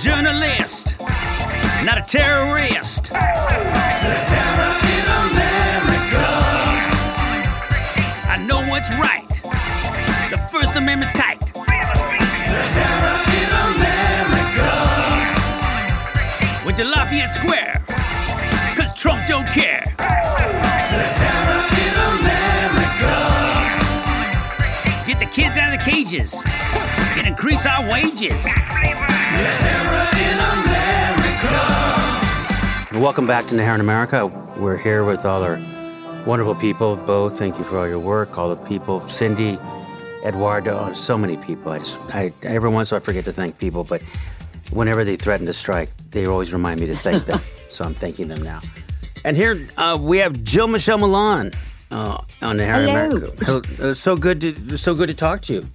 journalist, not a terrorist. I know what's right. The First Amendment tight. Went to Lafayette Square, cause Trump don't care. Get the kids out of the cages and increase our wages. Welcome back to Najera in America. We're here with all our wonderful people. Bo, thank you for all your work. All the people, Cindy, Eduardo, so many people. I, just, I every once in a while I forget to thank people, but whenever they threaten to strike, they always remind me to thank them. so I'm thanking them now. And here uh, we have Jill Michele Meleán uh, on Najera in Hello. America. Hello. Uh, so good to so good to talk to you.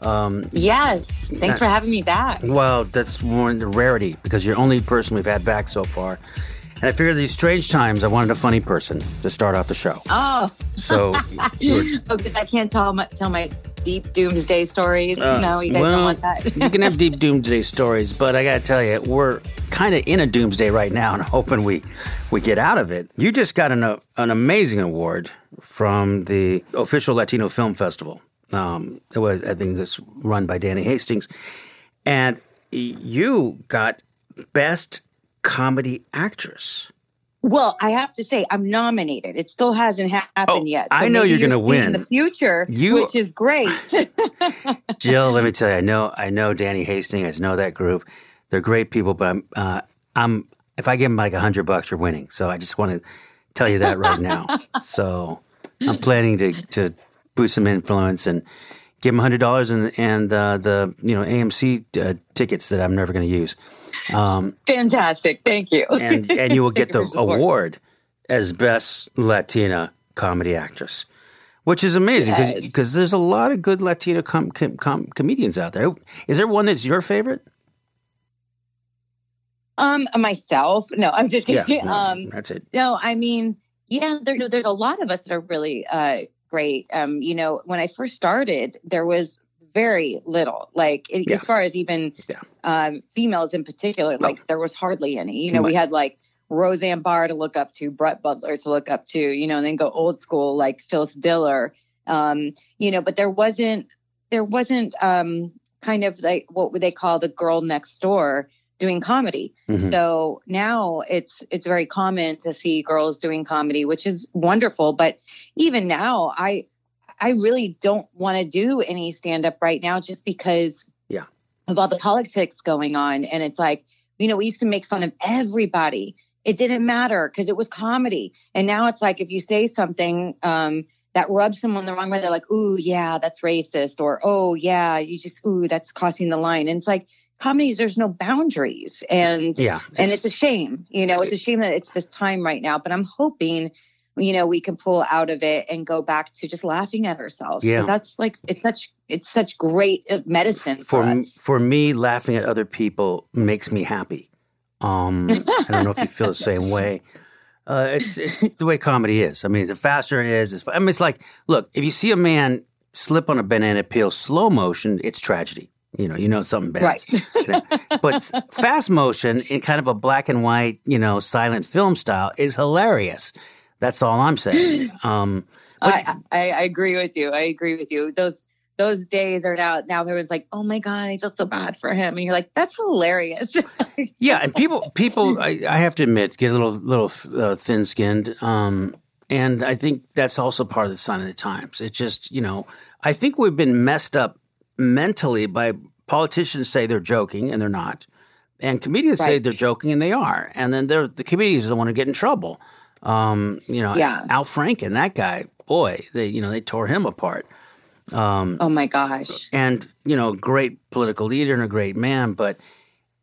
Um, Yes. Thanks for having me back. well, that's more in the rarity because you're the only person we've had back so far. And I figured these strange times, I wanted a funny person to start off the show. Oh, So, you're- because I can't tell my tell my deep doomsday stories. uh, no, you guys well, don't want that. you can have deep doomsday stories, but I got to tell you, we're kind of in a doomsday right now and hoping we, we get out of it. You just got an, uh, an amazing award from the official Latino Film Festival. Um, it was, I think it's run by Danny Hastings. And you got Best Comedy Actress. well, I have to say, I'm nominated. It still hasn't happened Oh, yet. I know you're gonna you'll in the future, You- which is great. Jill, let me tell you, I know, I know Danny Hastings. I know that group. They're great people, but I'm, uh, I'm. If I give them like a hundred bucks, you're winning. So I just want to tell you that right now. so I'm planning to to boost some influence and give them hundred dollars and and uh, the you know AMC uh, tickets that I'm never going to use. Um, Fantastic. Thank you. and and you will get the award as best Latina comedy actress, which is amazing Yes. because there's a lot of good Latina com- com- com- comedians out there. Is there one that's your favorite? Um, myself. No, I'm just Yeah, kidding. no, um, that's it. No, I mean, yeah, there, there's a lot of us that are really uh, great. Um, you know, when I first started, there was very little, like i- Yeah. as far as even Yeah. um, females in particular, like there was hardly any. You know, we had like Roseanne Barr to look up to, Brett Butler to look up to, you know, and then go old school like Phyllis Diller. Um, you know, but there wasn't there wasn't um, kind of like what would they call the girl next door doing comedy. Mhm. So now it's it's very common to see girls doing comedy, which is wonderful. But even now, I I really don't want to do any stand up right now, just because Yeah. of all the politics going on. And it's like you know we used to make fun of everybody. It didn't matter because it was comedy. And now it's like if you say something um, that rubs someone the wrong way, they're like, "Ooh, yeah, that's racist," or "Oh, yeah, you just ooh, that's crossing the line." And it's like comedies, there's no boundaries, and Yeah, and it's a shame you know it's a shame that it's this time right now but i'm hoping you know we can pull out of it and go back to just laughing at ourselves Yeah. that's like it's such it's such great uh, medicine for, for m- for me. Laughing at other people makes me happy. Um, I don't know if you feel the same way. Uh, it's it's the way comedy is. I mean, the faster it is, it's, I mean, it's like look, if you see a man slip on a banana peel slow motion, it's tragedy. You know, you know something bad. right but fast motion in kind of a black and white, you know, silent film style is hilarious. That's all I'm saying. Um, but- I, I i agree with you i agree with you those those days are now now everyone's like oh my god i feel so bad for him and you're like that's hilarious yeah, and people, people, I, I have to admit, get a little, little uh, thin-skinned, um, and I think that's also part of the sign of the times. It just, you know, I think we've been messed up mentally by politicians say they're joking and they're not, and comedians say they're joking and they are, and then they're the comedians are the one who get in trouble. Um, you know, Yeah. Al Franken, that guy, boy, they, you know, they tore him apart. Um, oh my gosh and you know, great political leader and a great man. But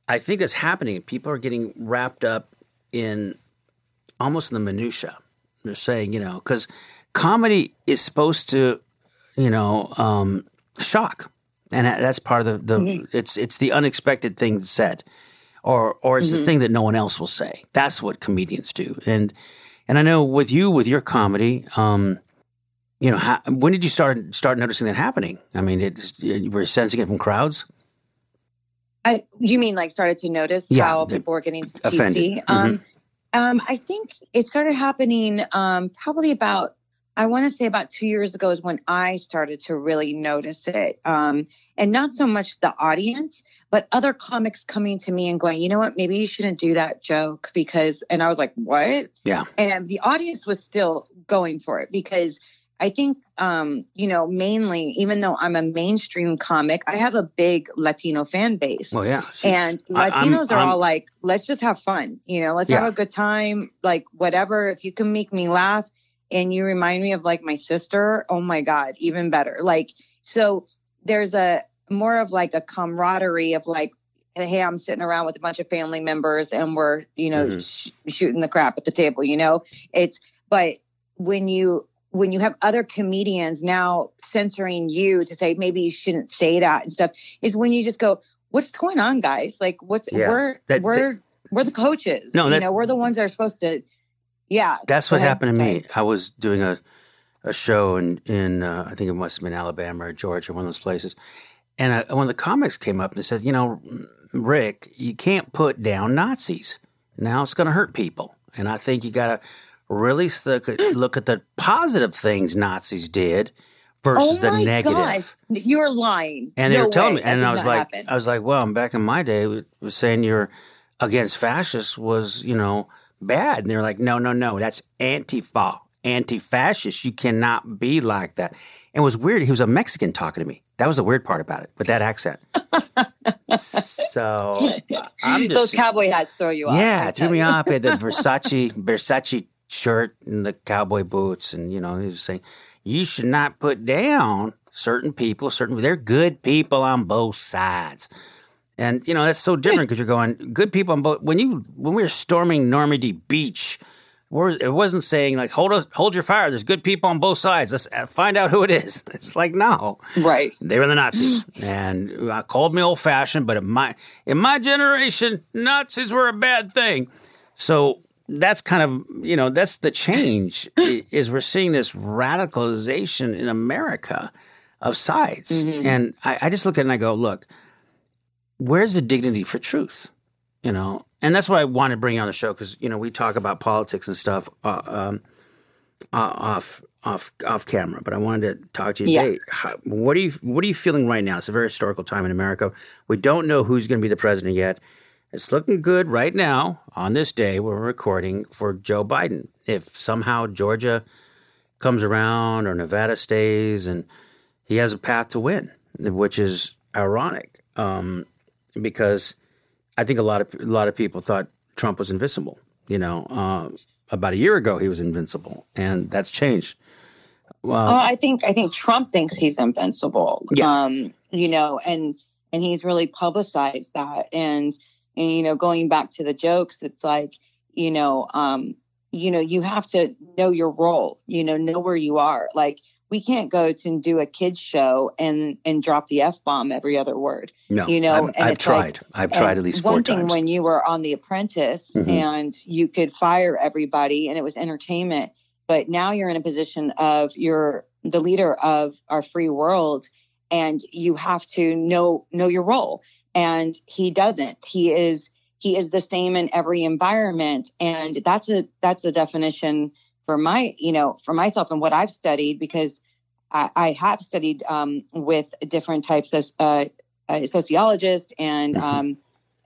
I think that's happening. People are getting wrapped up in almost in the minutia. They're saying, you know, because comedy is supposed to, you know, um, shock, and that's part of the, the it's it's the unexpected thing said, or or it's the thing that no one else will say. That's what comedians do, and and I know with you with your comedy. Um, you know, how, when did you start start noticing that happening? I mean, it, you were sensing it from crowds. I, you mean like started to notice Yeah, how people were getting offended. PC? Um, um, I think it started happening um, probably about I want to say about two years ago is when I started to really notice it, um, and not so much the audience, but other comics coming to me and going, you know what, maybe you shouldn't do that joke because, and I was like, what? Yeah. and the audience was still going for it because I think, um, you know, mainly, even though I'm a mainstream comic, I have a big Latino fan base. Well, yeah. and I- I'm- Latinos are I'm- all like, let's just have fun. You know, let's Yeah. have a good time. Like, whatever. If you can make me laugh and you remind me of like my sister, oh my God, even better. Like, so there's a more of like a camaraderie of like, hey, I'm sitting around with a bunch of family members and we're, you know, Mhm. sh- shooting the crap at the table, you know? It's, but when you, when you have other comedians now censoring you to say maybe you shouldn't say that and stuff, is when you just go, what's going on, guys? Like, what's Yeah. we're That- we're we're the coaches. No, you know, we're the ones that are supposed to. Yeah, That's what happened to me. I was doing a a show in in uh, I think it must have been Alabama or Georgia, one of those places. And I, one of the comics came up and said, "You know, Rick, you can't put down Nazis. Now it's going to hurt people, and I think you got to really look at, look at the positive things Nazis did versus oh the negative." gosh, you're lying. And they No were telling way. me, That and I was like, happen. I was like, well, back in my day, was saying you're against fascists was, you know, bad. And they're like, no, no, no, that's antifa, anti-fascist. You cannot be like that. And it was weird. He was a Mexican talking to me. That was the weird part about it, with that accent. so I'm Those cowboy hats throw you off. yeah, it threw me you. off. Had the Versace Versace shirt and the cowboy boots, and you know, he was saying you should not put down certain people. Certain they're good people on both sides, and you know that's so different because you're going good people on both. When you when we were storming Normandy Beach. It wasn't saying like hold us, hold your fire. There's good people on both sides. Let's uh, find out who it is. It's like no, Right. they were the Nazis, and I called me old fashioned. But in my in my generation, Nazis were a bad thing. So that's kind of you know that's the change is we're seeing this radicalization in America of sides, and I, I just look at it and I go, look, where's the dignity for truth? You know, and that's why I want to bring you on the show because you know we talk about politics and stuff uh, um, uh, off off off camera. But I wanted to talk to you Yeah. today. How, what are you What are you feeling right now? It's a very historical time in America. We don't know who's going to be the president yet. It's looking good right now on this day we're recording for Joe Biden. If somehow Georgia comes around or Nevada stays, and he has a path to win, which is ironic um, because I think a lot of a lot of people thought Trump was invincible. You know, uh, about a year ago he was invincible, and that's changed. Well, Oh, I think I think Trump thinks he's invincible. Yeah. Um, you know, and and he's really publicized that. And and you know, going back to the jokes, it's like, you know, um, you know, you have to know your role, you know, know where you are. Like we can't go to and do a kids show and and drop the F bomb every other word. no, you know, I've, and I've it's like- tried. I've tried at least one four thing times. when you were on The Apprentice Mhm. and you could fire everybody and it was entertainment, but now you're in a position of you're the leader of our free world and you have to know know your role. And he doesn't. He is he is the same in every environment, and that's a that's a definition for my you know for myself and what I've studied because I, I have studied um, with different types of uh, uh, sociologists and Mhm. um,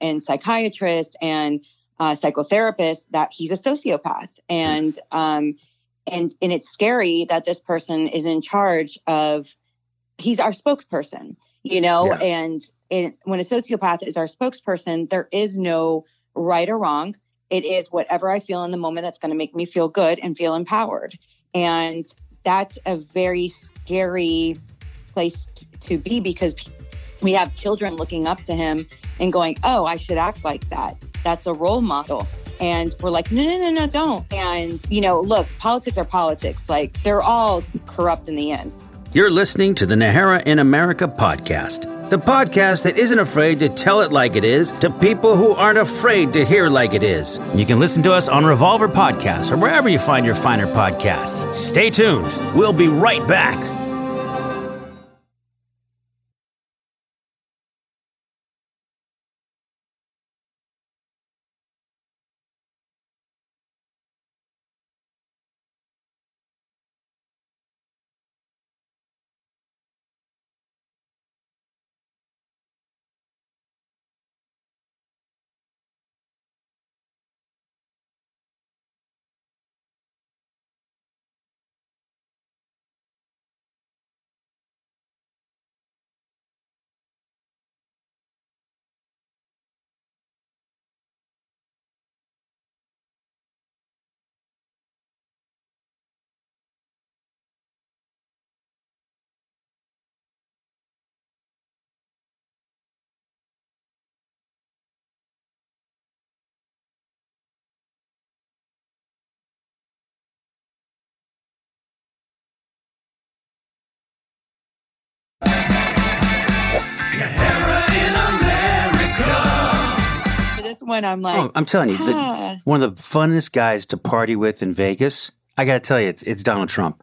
and psychiatrists and uh, psychotherapists that he's a sociopath and um, and and it's scary that this person is in charge of he's our spokesperson you know Yeah. and it, when a sociopath is our spokesperson there is no right or wrong it is whatever i feel in the moment that's going to make me feel good and feel empowered. And that's a very scary place to be because we have children looking up to him and going oh i should act like that. That's a role model. And we're like no no no no don't. And you know look politics are politics. Like they're all corrupt in the end. You're listening to the Najera in America podcast, the podcast that isn't afraid to tell it like it is to people who aren't afraid to hear like it is. You can listen to us on Revolver Podcasts or wherever you find your finer podcasts. Stay tuned. We'll be right back. Best one. I'm like, Oh, I'm telling you, the, ah. one of the funnest guys to party with in Vegas. I got to tell you, it's, it's Donald Trump.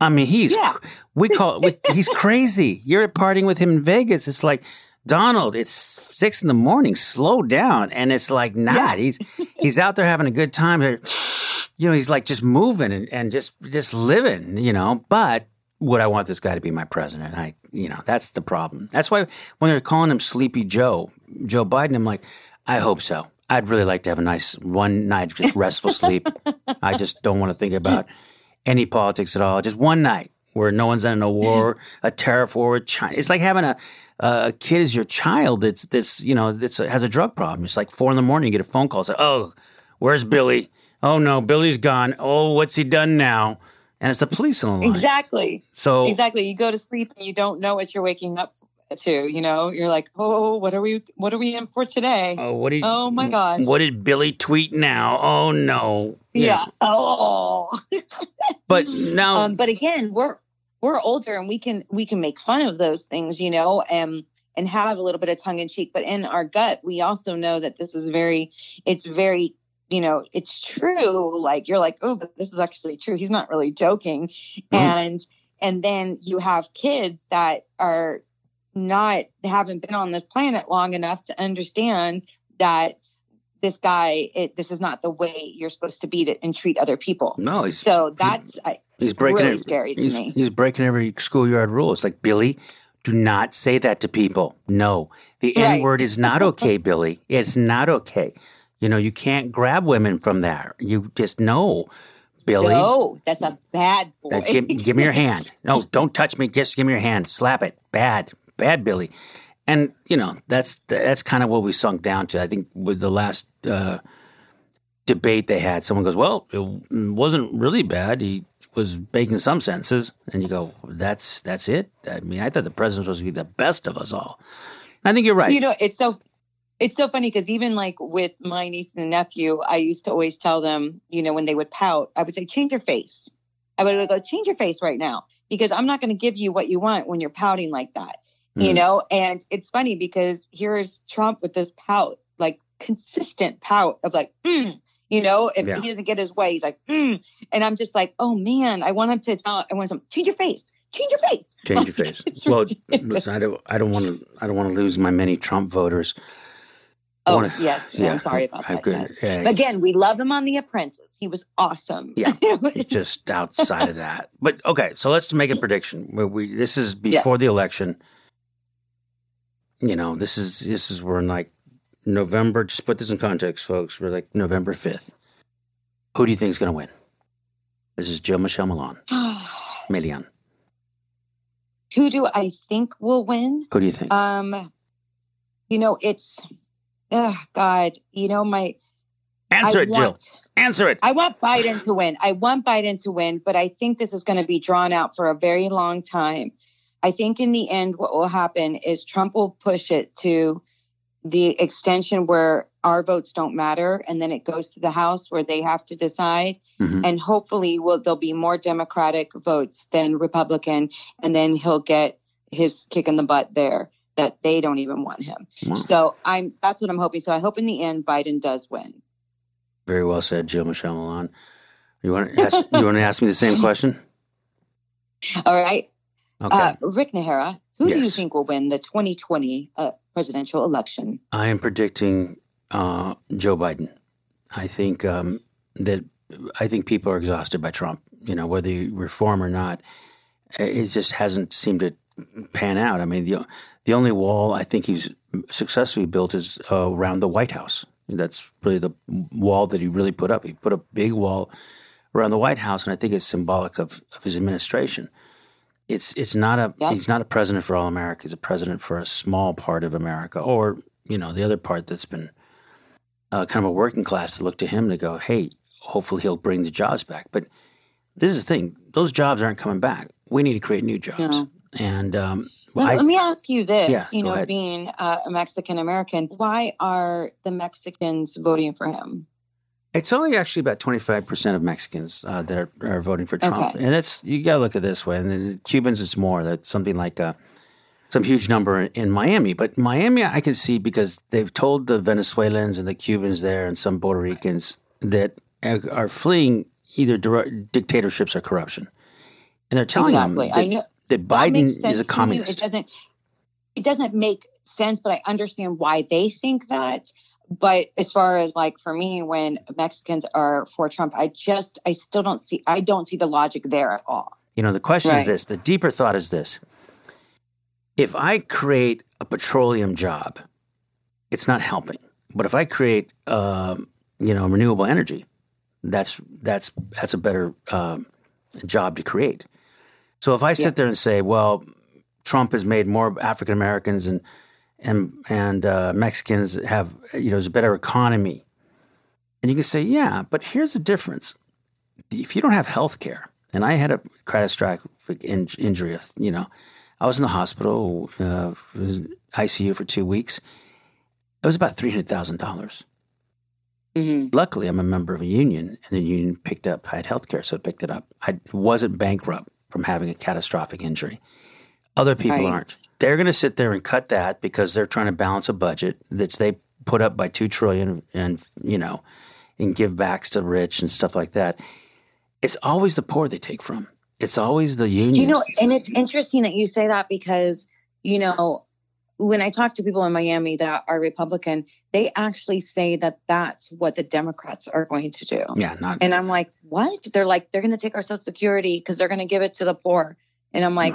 I mean, he's Yeah. we call it, he's crazy. You're partying with him in Vegas. It's like Donald. It's six in the morning. Slow down, and it's like not. Yeah. He's he's out there having a good time. You know, he's like just moving and, and just just living. You know, but would I want this guy to be my president? I, you know, that's the problem. That's why when they're calling him Sleepy Joe, Joe Biden, I'm like, I hope so. I'd really like to have a nice one night of just restful sleep. I just don't want to think about any politics at all. Just one night where no one's in a war, a tariff war with China. It's like having a a kid as your child. That's this, you know, that's has a drug problem. It's like four in the morning. You get a phone call. It's like, oh, where's Billy? Oh no, Billy's gone. Oh, what's he done now? And it's the police on the line. exactly, So exactly. You go to sleep and you don't know what you're waking up to. You know, you're like, oh, what are we? What are we in for today? Oh, what did? Oh, my gosh. What did Billy tweet now? Oh no. yeah. Oh. But now, um, but again, we're we're older and we can we can make fun of those things, you know, and and have a little bit of tongue in cheek. But in our gut, we also know that this is very, it's very, you know, it's true. Like you're like, oh, but this is actually true. He's not really joking, Mhm. and and then you have kids that are not haven't been on this planet long enough to understand that this guy it, this is not the way you're supposed to be to, and treat other people no, he's so that's I, he's breaking really it. scary to he's, me. he's breaking every schoolyard rule. It's like Billy, do not say that to people. No, the Right. N word is not okay, Billy. It's not okay. You know, you can't grab women from there. You just know, Billy. No, that's a bad boy. Give, give me your hand. No, don't touch me. Just give me your hand. Slap it. Bad, bad, Billy. And you know that's that's kind of what we sunk down to. I think with the last uh, debate they had, someone goes, "Well, it wasn't really bad. He was making some senses." And you go, "That's that's it." I mean, I thought the president was supposed to be the best of us all. I think you're right. You know, it's so it's so funny because even like with my niece and nephew, I used to always tell them, you know, when they would pout, I would say, change your face. I would go, change your face right now because I'm not going to give you what you want when you're pouting like that, you Mm. know. And it's funny because here's Trump with this pout, like consistent pout of like, mm, you know, if Yeah. he doesn't get his way, he's like, mm. and I'm just like, oh man, I want him to tell, I want him, change your face, change your face, Change your face. Well, listen, I don't. I don't want to. I don't want to lose my many Trump voters. I Oh wanna- yes, yeah, I'm sorry about I that. could- yes. yeah. Again, we love him on The Apprentice. He was awesome. Yeah. Just outside of that. But okay, so let's make a prediction. We, we this is before Yes. the election. You know, this is this is we're in like November. Just put this in context, folks. We're like November fifth. Who do you think is going to win? This is Joe Michele Meleán. Meleán. Who do I think will win? Who do you think? Um, you know, it's, oh God, you know my. Answer I it, Jill. Answer it. I want Biden to win. I want Biden to win, but I think this is going to be drawn out for a very long time. I think in the end, what will happen is Trump will push it to the extension where our votes don't matter, and then it goes to the House where they have to decide. Mhm. And hopefully, will there'll be more Democratic votes than Republican, and then he'll get his kick in the butt there that they don't even want him. Wow. So I'm that's what I'm hoping. So I hope in the end Biden does win. Very well said, Jill Michele Meleán. You want to ask? you want to ask me the same question? All right. Okay. Uh, Rick Najera, who do you think will win the 2020 uh, presidential election? I am predicting uh, Joe Biden. I think um, that I think people are exhausted by Trump. You know, whether you reform or not, it just hasn't seemed to pan out. I mean, the the only wall I think he's successfully built is uh, around the White House. That's really the wall that he really put up. He put a big wall around the White House, and I think it's symbolic of, of his administration. It's it's not a Yeah. he's not a president for all America. He's a president for a small part of America, or you know the other part that's been uh, kind of a working class to look to him to go, hey, hopefully he'll bring the jobs back. But this is the thing; those jobs aren't coming back. We need to create new jobs. No. And um, well, Let, I, let me ask you this: Yeah, you know, ahead. being uh, a Mexican American, why are the Mexicans voting for him? It's only actually about twenty five percent of Mexicans uh, that are, are voting for Trump, Okay. and that's you got to look at it this way. And then Cubans, it's more. That's something like uh, some huge number in, in Miami. But Miami, I can see because they've told the Venezuelans and the Cubans there and some Puerto Ricans that are, fleeing either dictatorships or corruption, and they're telling Exactly. them I that, know- that That Biden sense is a communist. It doesn't. It doesn't make sense, but I understand why they think that. But as far as like for me, when Mexicans are for Trump, I just I still don't see I don't see the logic there at all. You know, the question is this: the deeper thought is this: if I create a petroleum job, it's not helping. But if I create, um, you know, renewable energy, that's that's that's a better um, job to create. So if I sit Yeah. there and say, well, Trump has made more African Americans and and and uh, Mexicans have you know there's a better economy, and you can say, yeah, but here's the difference: if you don't have health care, and I had a catastrophic in- injury, you know, I was in the hospital, uh, ICU for two weeks. It was about three hundred thousand dollars. hmm Luckily, I'm a member of a union, and the union picked up. I had health care, so it picked it up. I wasn't bankrupt from having a catastrophic injury. Other people Right. aren't. They're going to sit there and cut that because they're trying to balance a budget that's they put up by two trillion, and you know, and give backs to the rich and stuff like that. It's always the poor they take from. It's always the unions. You know, and it's interesting that you say that because you know when I talk to people in Miami that are Republican, they actually say that that's what the Democrats are going to do. yeah, not And I'm like, what? They're like, they're going to take our Social Security because they're going to give it to the poor. And I'm like,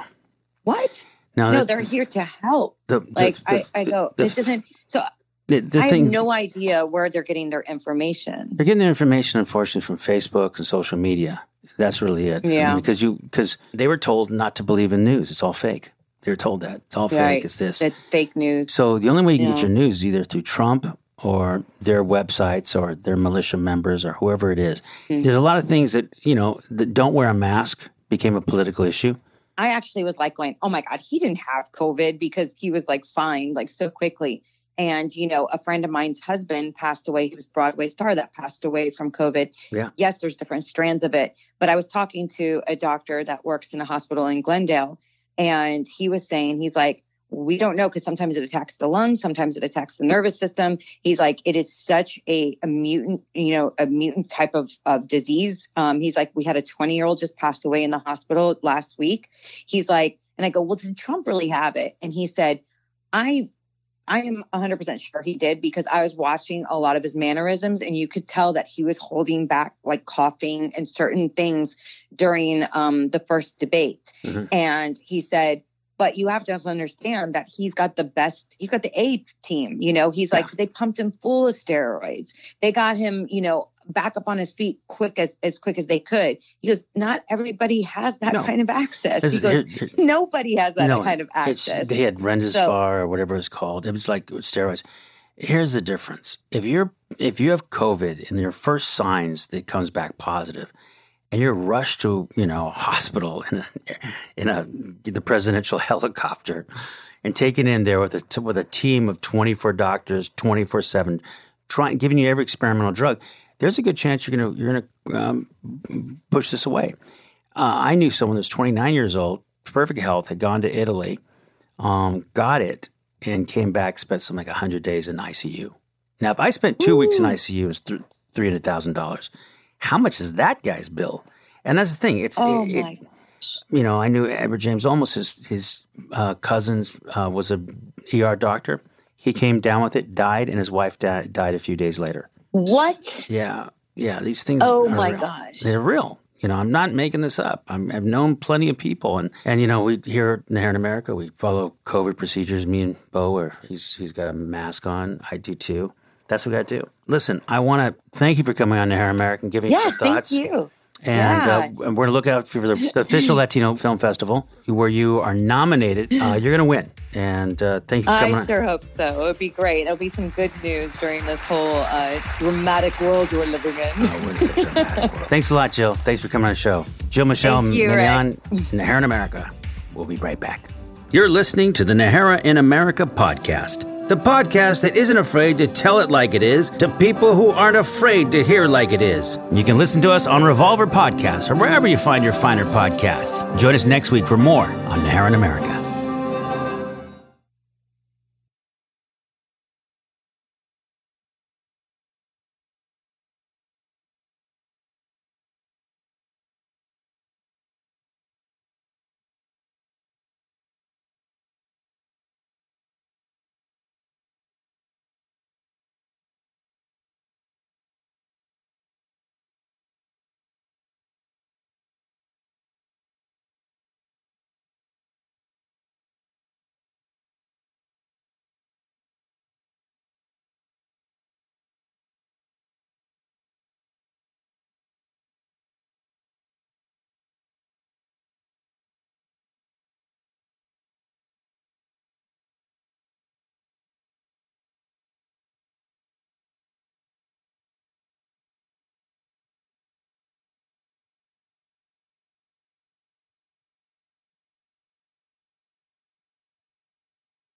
what? no. No, the- they're here to help. the, the- Like I, the- I go, the- it doesn't. So The, the I thing, have no idea where they're getting their information. They're getting their information, unfortunately, from Facebook and social media. That's really it. I mean, Yeah. because you because they were told not to believe in news. It's all fake. They were told that it's all Right. fake. It's this. That's fake news. So the only way you can get your news is either through Trump or their websites or their militia members or whoever it is. Hmm. There's a lot of things that you know that don't wear a mask became a political issue. I actually was like going, oh my God, he didn't have COVID because he was like fine, like so quickly. And, you know, a friend of mine's husband passed away. He was a Broadway star that passed away from COVID. Yeah. Yes, there's different strands of it. But I was talking to a doctor that works in a hospital in Glendale, and he was saying, he's like, we don't know because sometimes it attacks the lungs, sometimes it attacks the nervous system. He's like, it is such a, a mutant, you know, a mutant type of, of disease. Um, he's like, we had a 20 year old just pass away in the hospital last week. He's like, and I go, well, did Trump really have it? And he said, I, I am 100% sure he did because I was watching a lot of his mannerisms and you could tell that he was holding back like coughing and certain things during um, the first debate. Mhm. And he said, but you have to also understand that he's got the best, he's got the A team. You know, he's like, they pumped him full of steroids. They got him, you know, back up on his feet quick as, as quick as they could. He goes, not everybody has that No. kind of access. This He goes, here- here- nobody has that No, kind of access. they had Remdesivir So- or whatever it's called. It was like steroids. Here's the difference: if you're if you have COVID and your first signs that comes back positive, and you're rushed to you know a hospital in a, in a the presidential helicopter, and taken in there with a with a team of 24 doctors, 24 seven, trying giving you every experimental drug, there's a good chance you're gonna you're gonna um, push this away. Uh, I knew someone that's 29 years old, perfect health, had gone to Italy, um, got it, and came back, spent something like 100 days in ICU. Now, if I spent two weeks in ICU, it's th- $300,000. How much is that guy's bill? And that's the thing. It's oh it- it- you know, I knew Edward James Olmos his his uh, cousin uh, was a ER doctor. He came down with it, died, and his wife died, died a few days later. What? Yeah, yeah, these things. Oh my real. gosh. they're real. You know, I'm not making this up. I'm, I've known plenty of people, and and you know, we here here in America, we follow COVID procedures. Me and Bo, where he's he's got a mask on. I do too. That's what we got to do. Listen, I want to thank you for coming on to Hair American, giving Yeah, your thoughts. thank you. And Yeah. uh, and we're going to look out for the, the official Latino Film Festival, where you are nominated. Uh, you're going to win. And uh, thank you for coming I on. sure hope so. It would be great. It'll be some good news during this whole uh, dramatic world we're living in. oh, we're Thanks a lot, Jill. Thanks for coming on the show. Jill Michele Thank you, Meleán, Najera in America. We'll be right back. You're listening to the Najera in America podcast, the podcast that isn't afraid to tell it like it is to people who aren't afraid to hear like it is. You can listen to us on Revolver Podcasts or wherever you find your finer podcasts. Join us next week for more on Najera America.